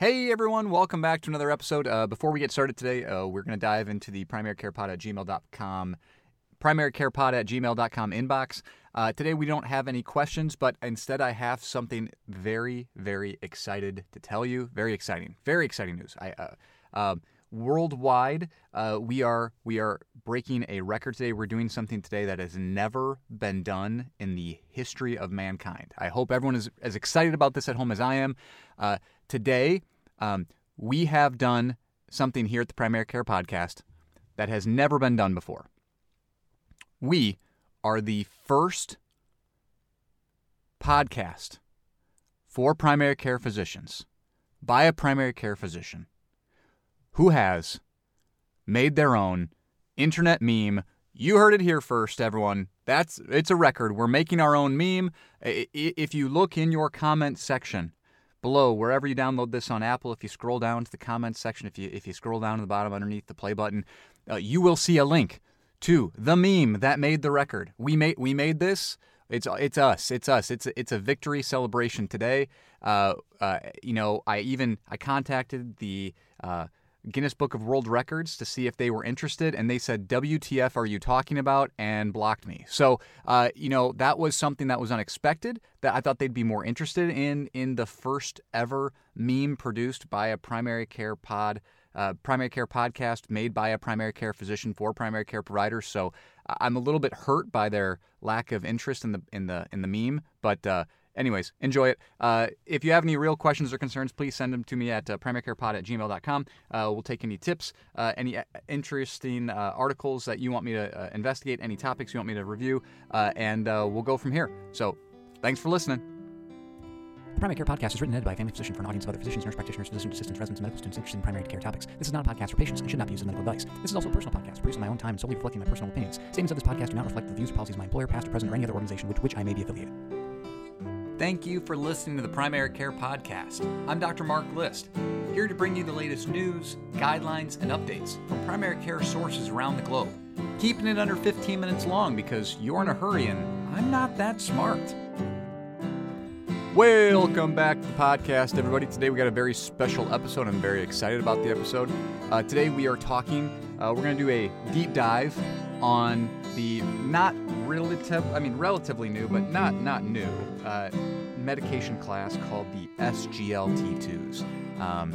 Hey everyone, welcome back to another episode. Uh, before we get started today, uh, we're going to dive into the primarycarepod at gmail.com, primarycarepod at gmail.com inbox. Uh, today we don't have any questions, but instead I have something very, very excited to tell you. Very exciting, very exciting news. I, uh, um, worldwide, uh, we are we are breaking a record today. We're doing something today that has never been done in the history of mankind. I hope everyone is as excited about this at home as I am. Uh, today, um, we have done something here at the Primary Care Podcast that has never been done before. We are the first podcast for primary care physicians by a primary care physician who has made their own internet meme. You heard it here first, everyone. That's it's a record. We're making our own meme. If you look in your comment section below, wherever you download this on Apple, if you scroll down to the comments section, if you if you scroll down to the bottom underneath the play button, uh, you will see a link to the meme that made the record. We made we made this. It's it's us. It's us. It's it's a victory celebration today. Uh, uh, you know, I even I contacted the uh, Guinness Book of World Records to see if they were interested, and they said, "WTF are you talking about?" and blocked me. So, uh, you know, that was something that was unexpected. That I thought they'd be more interested in in the first ever meme produced by a primary care pod. Uh, primary care podcast made by a primary care physician for primary care providers. So I'm a little bit hurt by their lack of interest in the in the in the meme, but uh, Anyways, enjoy it. Uh, if you have any real questions or concerns, please send them to me at uh, primarycarepod at gmail.com. Uh, we'll take any tips, uh, any uh, interesting uh, articles that you want me to investigate, any topics you want me to review, and we'll go from here. So, thanks for listening. The Primary Care Podcast is written and edited by a family physician for an audience of other physicians, nurse practitioners, physician assistants, residents, and medical students interested in primary care topics. This is not a podcast for patients and should not be used as medical advice. This is also a personal podcast, produced on my own time and solely reflecting my personal opinions. Statements of this podcast do not reflect the views or policies of my employer, past or present, or any other organization with which I may be affiliated. Thank you for listening to the Primary Care Podcast. I'm Dr. Mark List, here to bring you the latest news, guidelines, and updates from primary care sources around the globe. Keeping it under 15 minutes long because you're in a hurry and I'm not that smart. Welcome back to the podcast, everybody. Today we got a very special episode. I'm very excited about the episode. Uh, today we are talking, uh, we're going to do a deep dive on the not relative, I mean relatively new, but not not new uh, medication class called the SGLT2s. Um,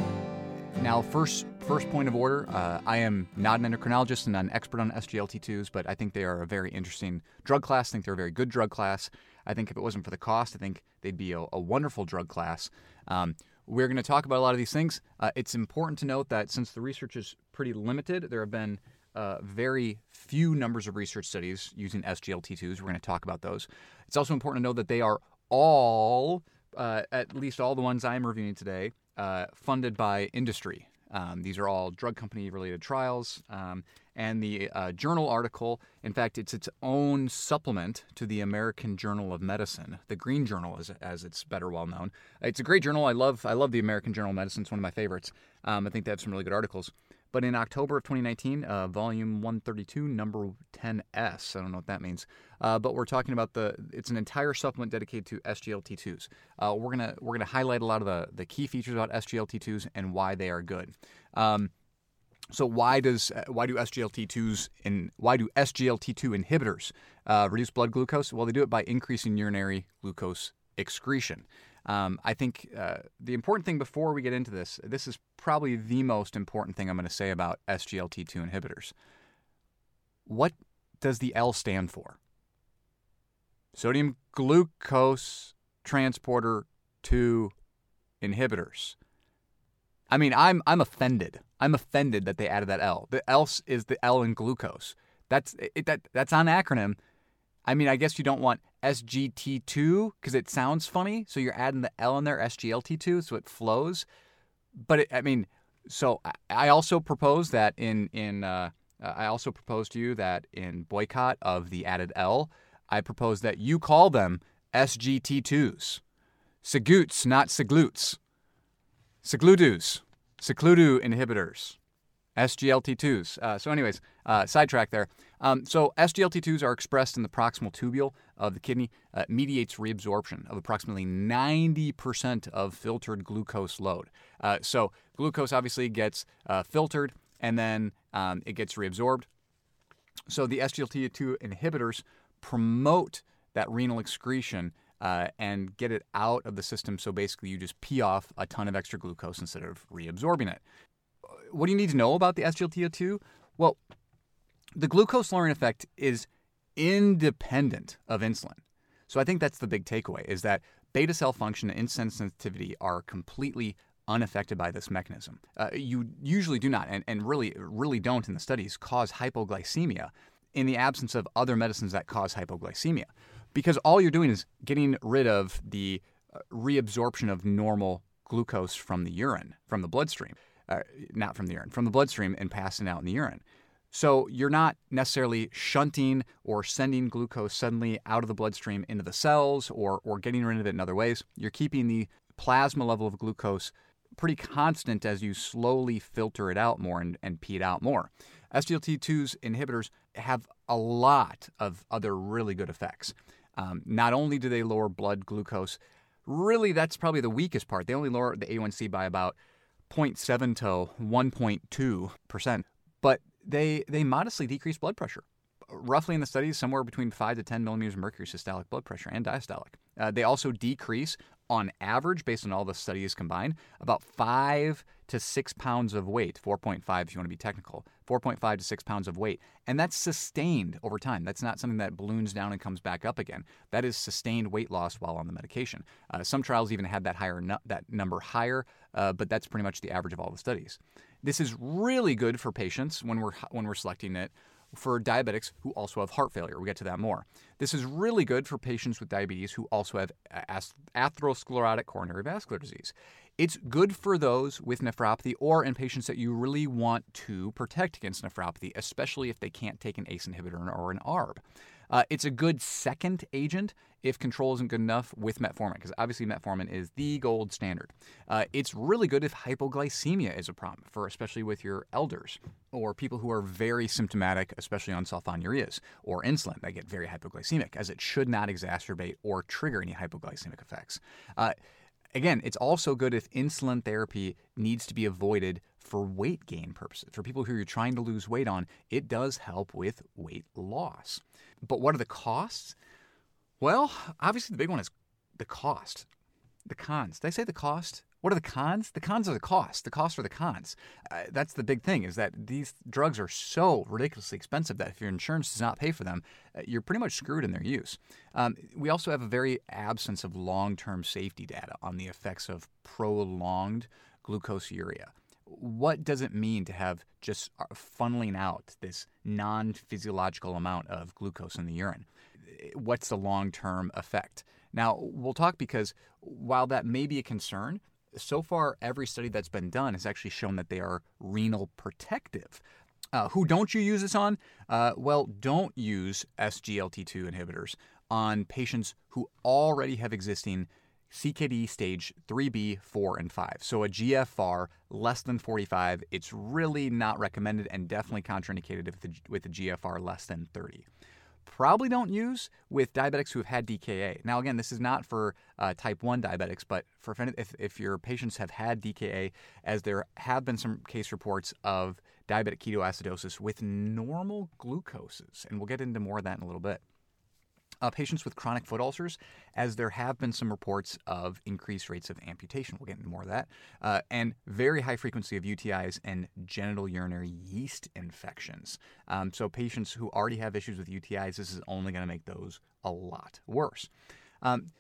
now, first first point of order, uh, I am not an endocrinologist and not an expert on SGLT2s, but I think they are a very interesting drug class. I think they're a very good drug class. I think if it wasn't for the cost, I think they'd be a, a wonderful drug class. Um, we're going to talk about a lot of these things. Uh, it's important to note that since the research is pretty limited, there have been uh, very few numbers of research studies using SGLT2s. We're going to talk about those. It's also important to know that they are all, uh, at least all the ones I'm reviewing today, uh, funded by industry. Um, these are all drug company related trials. Um, and the uh, journal article, in fact, it's its own supplement to the American Journal of Medicine, the Green Journal, as, as it's better well known. It's a great journal. I love I love the American Journal of Medicine. It's one of my favorites. Um, I think they have some really good articles. But in October of 2019, uh, volume 132, number 10S. I don't know what that means. Uh, but we're talking about the. It's an entire supplement dedicated to SGLT2s. Uh, we're gonna we're gonna highlight a lot of the the key features about SGLT2s and why they are good. Um, so why does uh, why do SGLT2s and why do SGLT2 inhibitors uh, reduce blood glucose? Well, they do it by increasing urinary glucose excretion. Um, I think uh, the important thing before we get into this, this is probably the most important thing I'm going to say about SGLT2 inhibitors. What does the L stand for? Sodium glucose transporter 2 inhibitors. I mean, I'm I'm offended. I'm offended that they added that L. The L is the L in glucose. That's it, that that's on acronym. I mean, I guess you don't want SGT2 because it sounds funny, so you're adding the L in there, SGLT2, so it flows. But it, I mean, so I also propose that in in uh, I also propose to you that in boycott of the added L, I propose that you call them SGT2s, Segoots, not Seglutes, Seglutus, Secludu inhibitors. SGLT2s. Uh, so, anyways, uh, sidetrack there. Um, so, SGLT2s are expressed in the proximal tubule of the kidney, uh, mediates reabsorption of approximately 90% of filtered glucose load. Uh, so, glucose obviously gets uh, filtered and then um, it gets reabsorbed. So, the SGLT2 inhibitors promote that renal excretion uh, and get it out of the system. So basically, you just pee off a ton of extra glucose instead of reabsorbing it. What do you need to know about the SGLT2? Well, the glucose lowering effect is independent of insulin. So I think that's the big takeaway is that beta cell function and insulin sensitivity are completely unaffected by this mechanism. Uh, you usually do not, and, and really, really don't in the studies, cause hypoglycemia in the absence of other medicines that cause hypoglycemia because all you're doing is getting rid of the uh, reabsorption of normal glucose from the urine, from the bloodstream, uh, not from the urine, from the bloodstream and passing out in the urine. So you're not necessarily shunting or sending glucose suddenly out of the bloodstream into the cells or, or getting rid of it in other ways. You're keeping the plasma level of glucose pretty constant as you slowly filter it out more and, and pee it out more. SGLT2's inhibitors have a lot of other really good effects. Um, not only do they lower blood glucose, really that's probably the weakest part. They only lower the A1C by about 0.7 to 1.2 percent, but they they modestly decrease blood pressure. Roughly in the studies, somewhere between 5 to 10 millimeters of mercury systolic blood pressure and diastolic. Uh, they also decrease on average, based on all the studies combined, about five to six pounds of weight, 4.5 if you want to be technical, 4.5 to six pounds of weight. And that's sustained over time. That's not something that balloons down and comes back up again. That is sustained weight loss while on the medication. Uh, some trials even had that higher that number higher, uh, but that's pretty much the average of all the studies. This is really good for patients when we're when we're selecting it for diabetics who also have heart failure. We'll get to that more. This is really good for patients with diabetes who also have atherosclerotic coronary vascular disease. It's good for those with nephropathy or in patients that you really want to protect against nephropathy, especially if they can't take an ACE inhibitor or an ARB. Uh, it's a good second agent if control isn't good enough with metformin, because obviously metformin is the gold standard. Uh, it's really good if hypoglycemia is a problem, for especially with your elders or people who are very symptomatic, especially on sulfonylureas or insulin that get very hypoglycemic, as it should not exacerbate or trigger any hypoglycemic effects. Uh, again, it's also good if insulin therapy needs to be avoided for weight gain purposes. For people who you're trying to lose weight on, it does help with weight loss. But what are the costs? Well, obviously the big one is the cost. The cons. Did I say the cost? What are the cons? The cons are the cost. The costs are the cons. Uh, that's the big thing is that these drugs are so ridiculously expensive that if your insurance does not pay for them, uh, you're pretty much screwed in their use. Um, we also have a very absence of long-term safety data on the effects of prolonged glucosuria what does it mean to have just uh, funneling out this non physiological amount of glucose in the urine? What's the long term effect? Now, we'll talk because while that may be a concern, so far every study that's been done has actually shown that they are renal protective. Uh, who don't you use this on? Uh, well, don't use SGLT2 inhibitors on patients who already have existing CKD stage 3B, 4, and 5. So a GFR less than 45, it's really not recommended and definitely contraindicated with a GFR less than 30. Probably don't use with diabetics who have had DKA. Now, again, this is not for uh, type 1 diabetics, but for if, if your patients have had DKA, as there have been some case reports of diabetic ketoacidosis with normal glucoses. And we'll get into more of that in a little bit uh, patients with chronic foot ulcers, as there have been some reports of increased rates of amputation. We'll get into more of that. Uh, and very high frequency of UTIs and genital urinary yeast infections. Um, so, patients who already have issues with UTIs, this is only going to make those a lot worse. Um,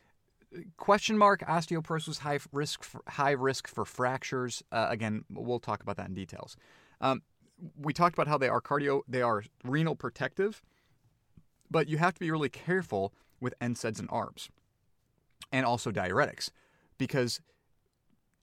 question mark osteoporosis high risk for, high risk for fractures uh, again we'll talk about that in details um, we talked about how they are cardio they are renal protective but you have to be really careful with NSAIDs and ARBs and also diuretics because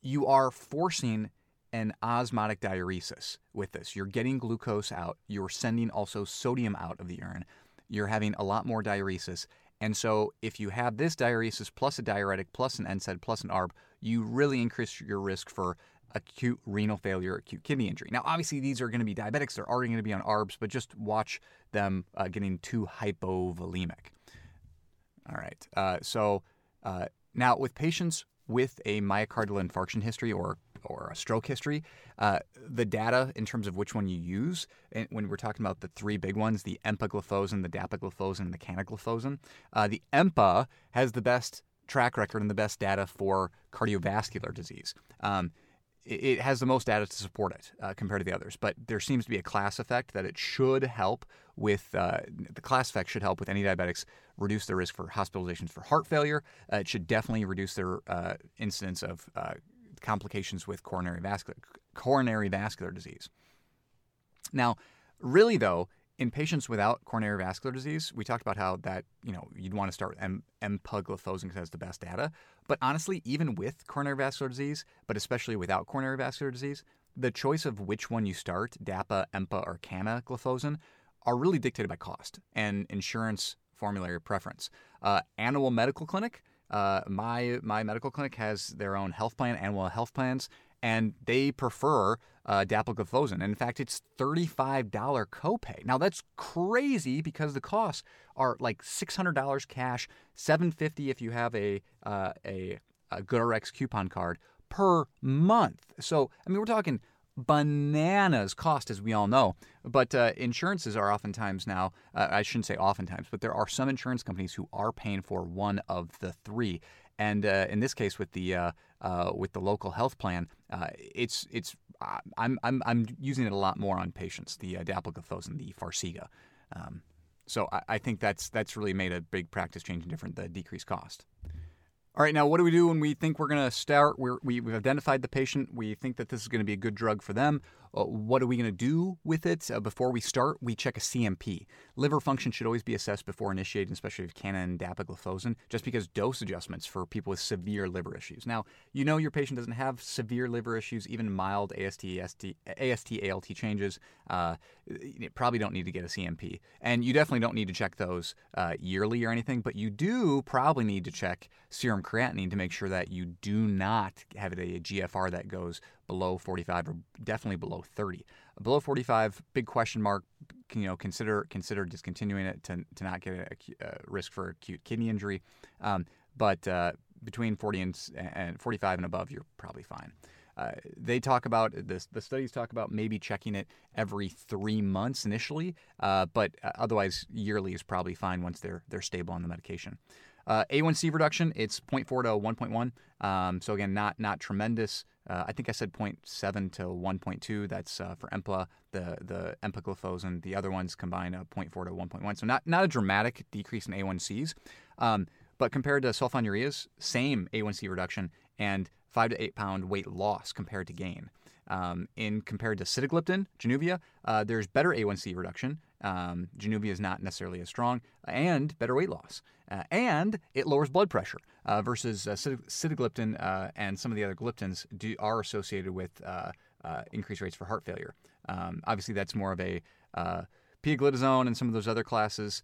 you are forcing an osmotic diuresis with this. You're getting glucose out, you're sending also sodium out of the urine. You're having a lot more diuresis. And so, if you have this diuresis plus a diuretic plus an NSAID plus an ARB, you really increase your risk for acute renal failure, acute kidney injury. Now, obviously, these are going to be diabetics. They're already going to be on ARBs, but just watch them uh, getting too hypovolemic. All right. Uh, so uh, now, with patients with a myocardial infarction history or or a stroke history, uh, the data in terms of which one you use, and when we're talking about the three big ones, the empagliflozin, the dapagliflozin, and the canagliflozin, uh, the EMPA has the best track record and the best data for cardiovascular disease. Um, it has the most data to support it uh, compared to the others. But there seems to be a class effect that it should help with uh, the class effect should help with any diabetics reduce their risk for hospitalizations for heart failure. Uh, it should definitely reduce their uh, incidence of uh, complications with coronary vascular coronary vascular disease. Now, really though, in patients without coronary vascular disease, we talked about how that you know you'd want to start with empagliflozin because it has the best data. But honestly, even with coronary vascular disease, but especially without coronary vascular disease, the choice of which one you start, DAPA, EMPA, or canagliflozin, are really dictated by cost and insurance formulary preference. Uh, Animal Medical Clinic uh, my my medical clinic has their own health plan, animal health plans, and they prefer uh, dapagliflozin. In fact, it's $35 copay. Now that's crazy because the costs are like $600 cash, 750 if you have a uh, a, a GoodRx coupon card per month. So I mean, we're talking bananas cost, as we all know. But uh, insurances are oftentimes now, uh, I shouldn't say oftentimes, but there are some insurance companies who are paying for one of the three. And uh, in this case, with the uh, uh, with the local health plan, uh, it's it's I'm, I'm I'm using it a lot more on patients. The uh, dapagliflozin, the Farxiga. Um, so I, I, think that's that's really made a big practice change and different the decreased cost. All right, now what do we do when we think we're going to start? we have identified the patient. We think that this is going to be a good drug for them. Uh, what are we going to do with it? Uh, before we start, we check a CMP. Liver function should always be assessed before initiating, especially if cana and dapagliflozin, just because dose adjustments for people with severe liver issues. Now, you know your patient doesn't have severe liver issues, even mild AST, AST, AST ALT changes. Uh, you probably don't need to get a CMP. And you definitely don't need to check those uh, yearly or anything, but you do probably need to check serum creatinine to make sure that you do not have a GFR that goes below 45 or definitely below 30. Below 45, big question mark. You know, consider consider discontinuing it to, to not get a, a risk for acute kidney injury. Um, but uh, between 40 and, and 45 and above, you're probably fine. Uh, they talk about this. The studies talk about maybe checking it every three months initially, uh, but uh, otherwise yearly is probably fine once they're they're stable on the medication. Uh, A1C reduction, it's 0.4 to 1.1. Um, so again, not not tremendous. Uh, I think I said 0.7 to 1.2. That's uh, for EMPA, the the empagliflozin. The other ones combine a 0.4 to 1.1. So not not a dramatic decrease in A1Cs, um, but compared to sulfonylureas, same A1C reduction and five to eight pound weight loss compared to gain. Um, in compared to sitagliptin, Januvia, uh, there's better A1C reduction. Um, Januvia is not necessarily as strong, and better weight loss. Uh, and it lowers blood pressure uh, versus uh, sitagliptin uh, and some of the other gliptins do, are associated with uh, uh, increased rates for heart failure. Um, obviously, that's more of a pioglitazone and some of those other classes,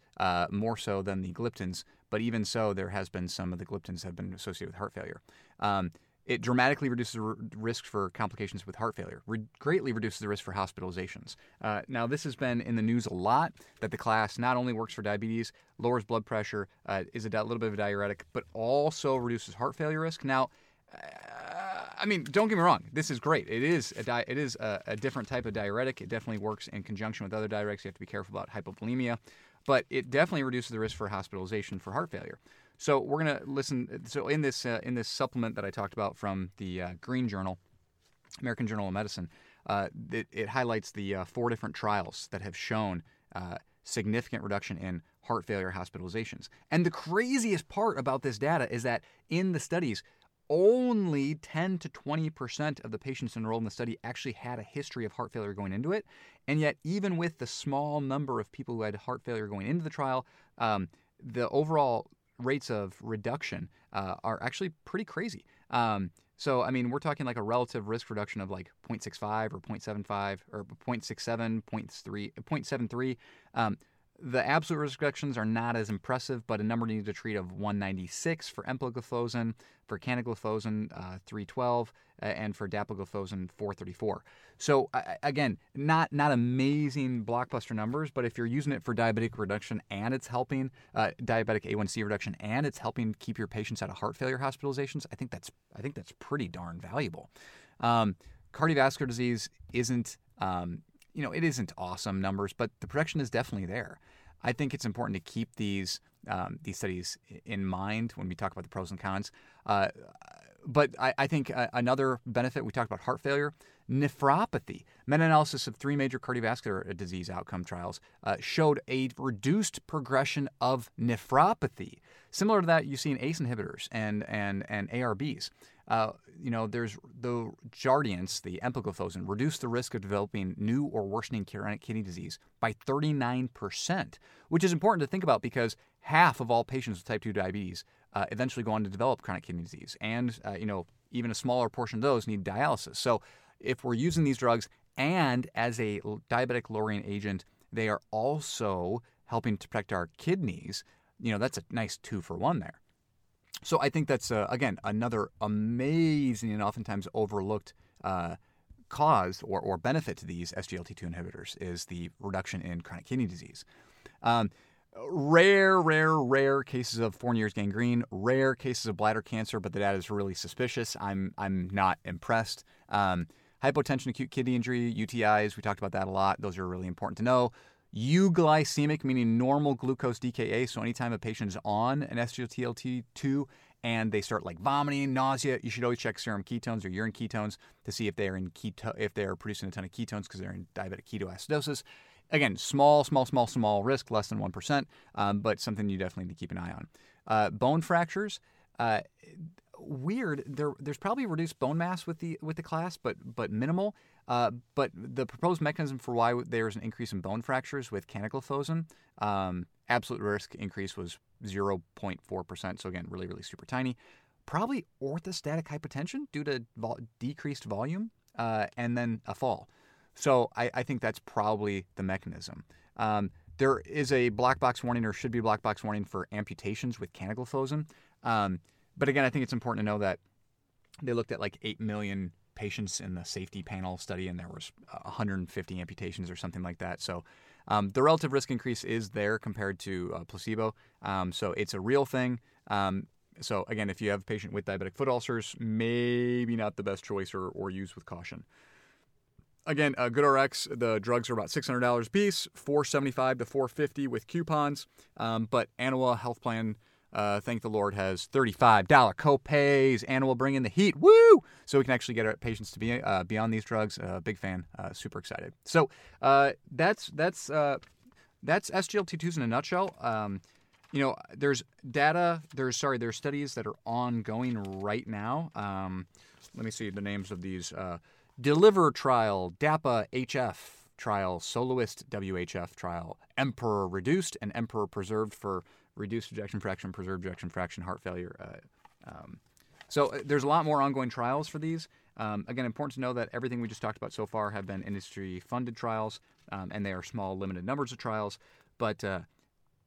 more so than the gliptins. But even so, there has been some of the gliptins have been associated with heart failure. Um, it dramatically reduces the risk for complications with heart failure, re- greatly reduces the risk for hospitalizations. Uh, now, this has been in the news a lot that the class not only works for diabetes, lowers blood pressure, uh, is a di- little bit of a diuretic, but also reduces heart failure risk. Now, uh, I mean, don't get me wrong. This is great. It is a di- it is a, a, different type of diuretic. It definitely works in conjunction with other diuretics. You have to be careful about hypovolemia, but it definitely reduces the risk for hospitalization for heart failure. So we're gonna listen. So in this uh, in this supplement that I talked about from the uh, Green Journal, American Journal of Medicine, uh, it, it, highlights the uh, four different trials that have shown uh, significant reduction in heart failure hospitalizations. And the craziest part about this data is that in the studies, only 10 to 20% of the patients enrolled in the study actually had a history of heart failure going into it. And yet, even with the small number of people who had heart failure going into the trial, um, the overall rates of reduction uh, are actually pretty crazy. Um, so, I mean, we're talking like a relative risk reduction of like 0.65 or 0.75 or 0.67, 0.3, 0.73. Um, the absolute reductions are not as impressive, but a number needed to treat of 196 for empagliflozin, for canagliflozin uh, 312, uh, and for dapagliflozin 434. So again, not not amazing blockbuster numbers, but if you're using it for diabetic reduction and it's helping uh, diabetic A1C reduction and it's helping keep your patients out of heart failure hospitalizations, I think that's I think that's pretty darn valuable. Um, cardiovascular disease isn't um, you know, it isn't awesome numbers, but the protection is definitely there. I think it's important to keep these um, these studies in mind when we talk about the pros and cons. Uh, but I, I think uh, another benefit we talked about heart failure, nephropathy. Meta-analysis of three major cardiovascular disease outcome trials uh, showed a reduced progression of nephropathy, similar to that you see in ACE inhibitors and and and ARBs. Uh, you know, there's the Jardiance, the empagliflozin, reduced the risk of developing new or worsening chronic kidney disease by 39%, which is important to think about because half of all patients with type 2 diabetes uh, eventually go on to develop chronic kidney disease. And, uh, you know, even a smaller portion of those need dialysis. So if we're using these drugs and as a diabetic lowering agent, they are also helping to protect our kidneys, you know, that's a nice two for one there. So I think that's uh, again another amazing and oftentimes overlooked uh, cause or, or benefit to these SGLT2 inhibitors is the reduction in chronic kidney disease. Um, rare, rare, rare cases of Fournier's gangrene, rare cases of bladder cancer, but the data is really suspicious. I'm I'm not impressed. Um, hypotension, acute kidney injury, UTIs, we talked about that a lot. Those are really important to know. Euglycemic, meaning normal glucose DKA. So anytime a patient is on an SGLT2 and they start like vomiting, nausea, you should always check serum ketones or urine ketones to see if they are in keto if they are producing a ton of ketones because they're in diabetic ketoacidosis. Again, small, small, small, small risk, less than one percent, um, but something you definitely need to keep an eye on. Uh, bone fractures. Uh, weird. There, there's probably reduced bone mass with the with the class, but but minimal. Uh, but the proposed mechanism for why there's an increase in bone fractures with canagliflozin, um, absolute risk increase was 0.4%. So again, really, really super tiny. Probably orthostatic hypotension due to vol- decreased volume uh, and then a fall. So I, I, think that's probably the mechanism. Um, there is a black box warning or should be a black box warning for amputations with canagliflozin. Um, but again, I think it's important to know that they looked at like 8 million patients in the safety panel study, and there was 150 amputations or something like that. So um, the relative risk increase is there compared to uh, placebo. Um, so it's a real thing. Um, so again, if you have a patient with diabetic foot ulcers, maybe not the best choice or, or use with caution. Again, uh, GoodRx, the drugs are about $600 a piece, 475 to 450 with coupons. Um, but Anawa Health Plan uh, thank the Lord, has $35 co-pays and will bring in the heat. Woo! So we can actually get our patients to be uh, be on these drugs. Uh, big fan, uh, super excited. So uh, that's that's uh, that's SGLT2s in a nutshell. Um, you know, there's data. There's sorry, there's studies that are ongoing right now. Um, let me see the names of these. Deliver trial, DAPA HF trial, Soloist WHF trial, Emperor reduced and Emperor preserved for reduced ejection fraction, preserved ejection fraction, heart failure. Uh, um, so uh, there's a lot more ongoing trials for these. Um, again, important to know that everything we just talked about so far have been industry-funded trials, um, and they are small, limited numbers of trials. But uh,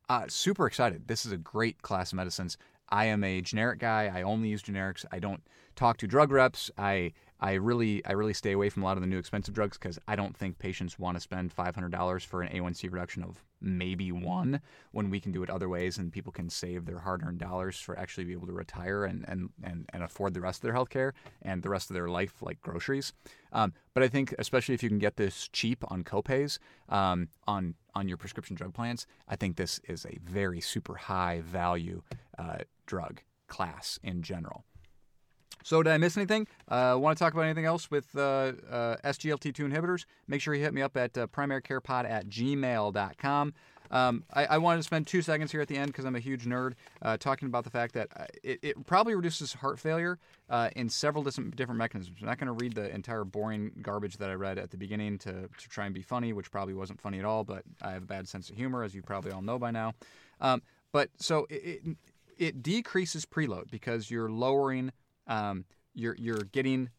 uh, super excited. This is a great class of medicines. I am a generic guy. I only use generics. I don't talk to drug reps. I I really I really stay away from a lot of the new expensive drugs because I don't think patients want to spend five hundred dollars for an A1C reduction of maybe one when we can do it other ways and people can save their hard-earned dollars for actually be able to retire and and, and, and afford the rest of their health care and the rest of their life like groceries. Um, but I think especially if you can get this cheap on copays um, on on your prescription drug plans, I think this is a very super high value uh, drug class in general. So, did I miss anything? Uh, Want to talk about anything else with uh, uh, SGLT2 inhibitors? Make sure you hit me up at uh, primarycarepod at gmail.com. Um, I, I, wanted to spend two seconds here at the end because I'm a huge nerd, uh, talking about the fact that uh, it, it probably reduces heart failure uh, in several different, mechanisms. I'm not going to read the entire boring garbage that I read at the beginning to, to try and be funny, which probably wasn't funny at all, but I have a bad sense of humor, as you probably all know by now. Um, but so it, it, it decreases preload because you're lowering um, you're you're getting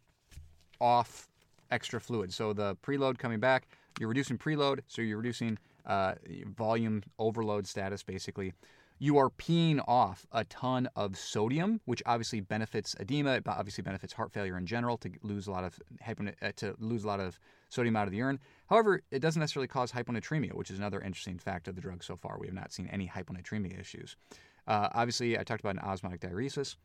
off extra fluid. So the preload coming back, you're reducing preload, so you're reducing uh, volume overload status, basically, you are peeing off a ton of sodium, which obviously benefits edema. It obviously benefits heart failure in general to lose a lot of uh, to lose a lot of sodium out of the urine. However, it doesn't necessarily cause hyponatremia, which is another interesting fact of the drug so far. We have not seen any hyponatremia issues. Uh, obviously, I talked about an osmotic diuresis.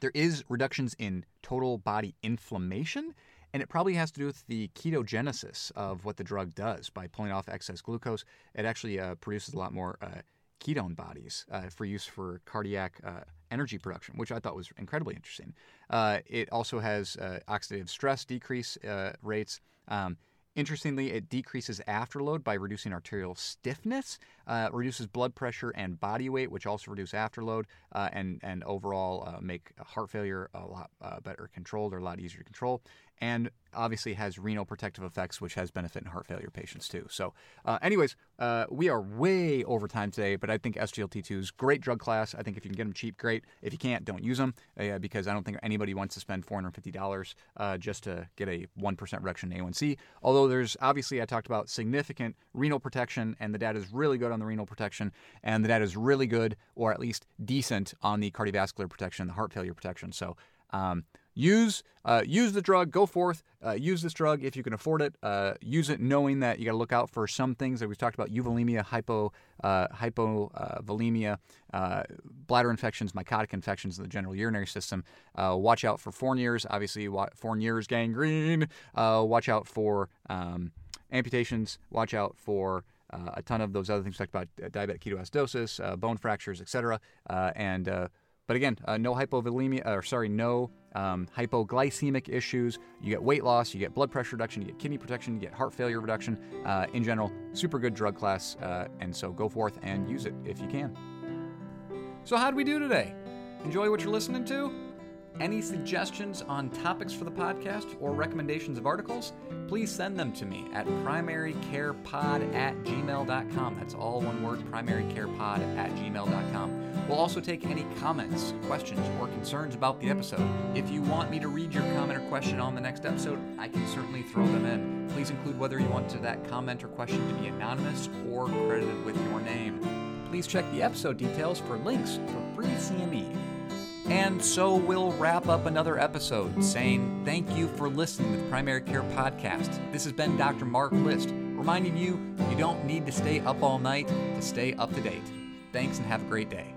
There is reductions in total body inflammation, and it probably has to do with the ketogenesis of what the drug does. By pulling off excess glucose, it actually uh, produces a lot more uh, ketone bodies uh, for use for cardiac uh, energy production, which I thought was incredibly interesting. Uh, it also has uh, oxidative stress decrease rates. Um, Interestingly, it decreases afterload by reducing arterial stiffness, uh, reduces blood pressure and body weight, which also reduce afterload uh, and and overall uh, make heart failure a lot better controlled or a lot easier to control and obviously has renal protective effects, which has benefit in heart failure patients too. So, uh, anyways, uh, we are way over time today, but I think SGLT2 is great drug class. I think if you can get them cheap, great. If you can't, don't use them uh, because I don't think anybody wants to spend $450 uh, just to get a 1% reduction in A1C. Although there's obviously, I talked about significant renal protection, and the data is really good on the renal protection, and the data is really good, or at least decent, on the cardiovascular protection, the heart failure protection. So, um, use uh, use the drug. Go forth, uh, use this drug if you can afford it. Uh, use it knowing that you got to look out for some things that we've talked about: euvolemia, hypo uh, hypovolemia, uh, bladder infections, mycotic infections in the general urinary system. Uh, watch out for Fournier's, obviously Fournier's gangrene. watch out for um, amputations. Watch out for a ton of those other things we talked about: diabetic ketoacidosis, bone fractures, etc. and but again, no hypovolemia, or sorry, no um, hypoglycemic issues, you get weight loss, you get blood pressure reduction, you get kidney protection, you get heart failure reduction. Uh, in general, super good drug class, uh, and so go forth and use it if you can. So, how'd we do today? Enjoy what you're listening to? Any suggestions on topics for the podcast or recommendations of articles? Please send them to me at primarycarepod at gmail.com. That's all one word, primarycarepod at gmail.com. We'll also take any comments, questions, or concerns about the episode. If you want me to read your comment or question on the next episode, I can certainly throw them in. Please include whether you want that comment or question to be anonymous or credited with your name. Please check the episode details for links for free CME. And so we'll wrap up another episode saying thank you for listening to the Primary Care Podcast. This has been Dr. Mark List, reminding you you don't need to stay up all night to stay up to date. Thanks and have a great day.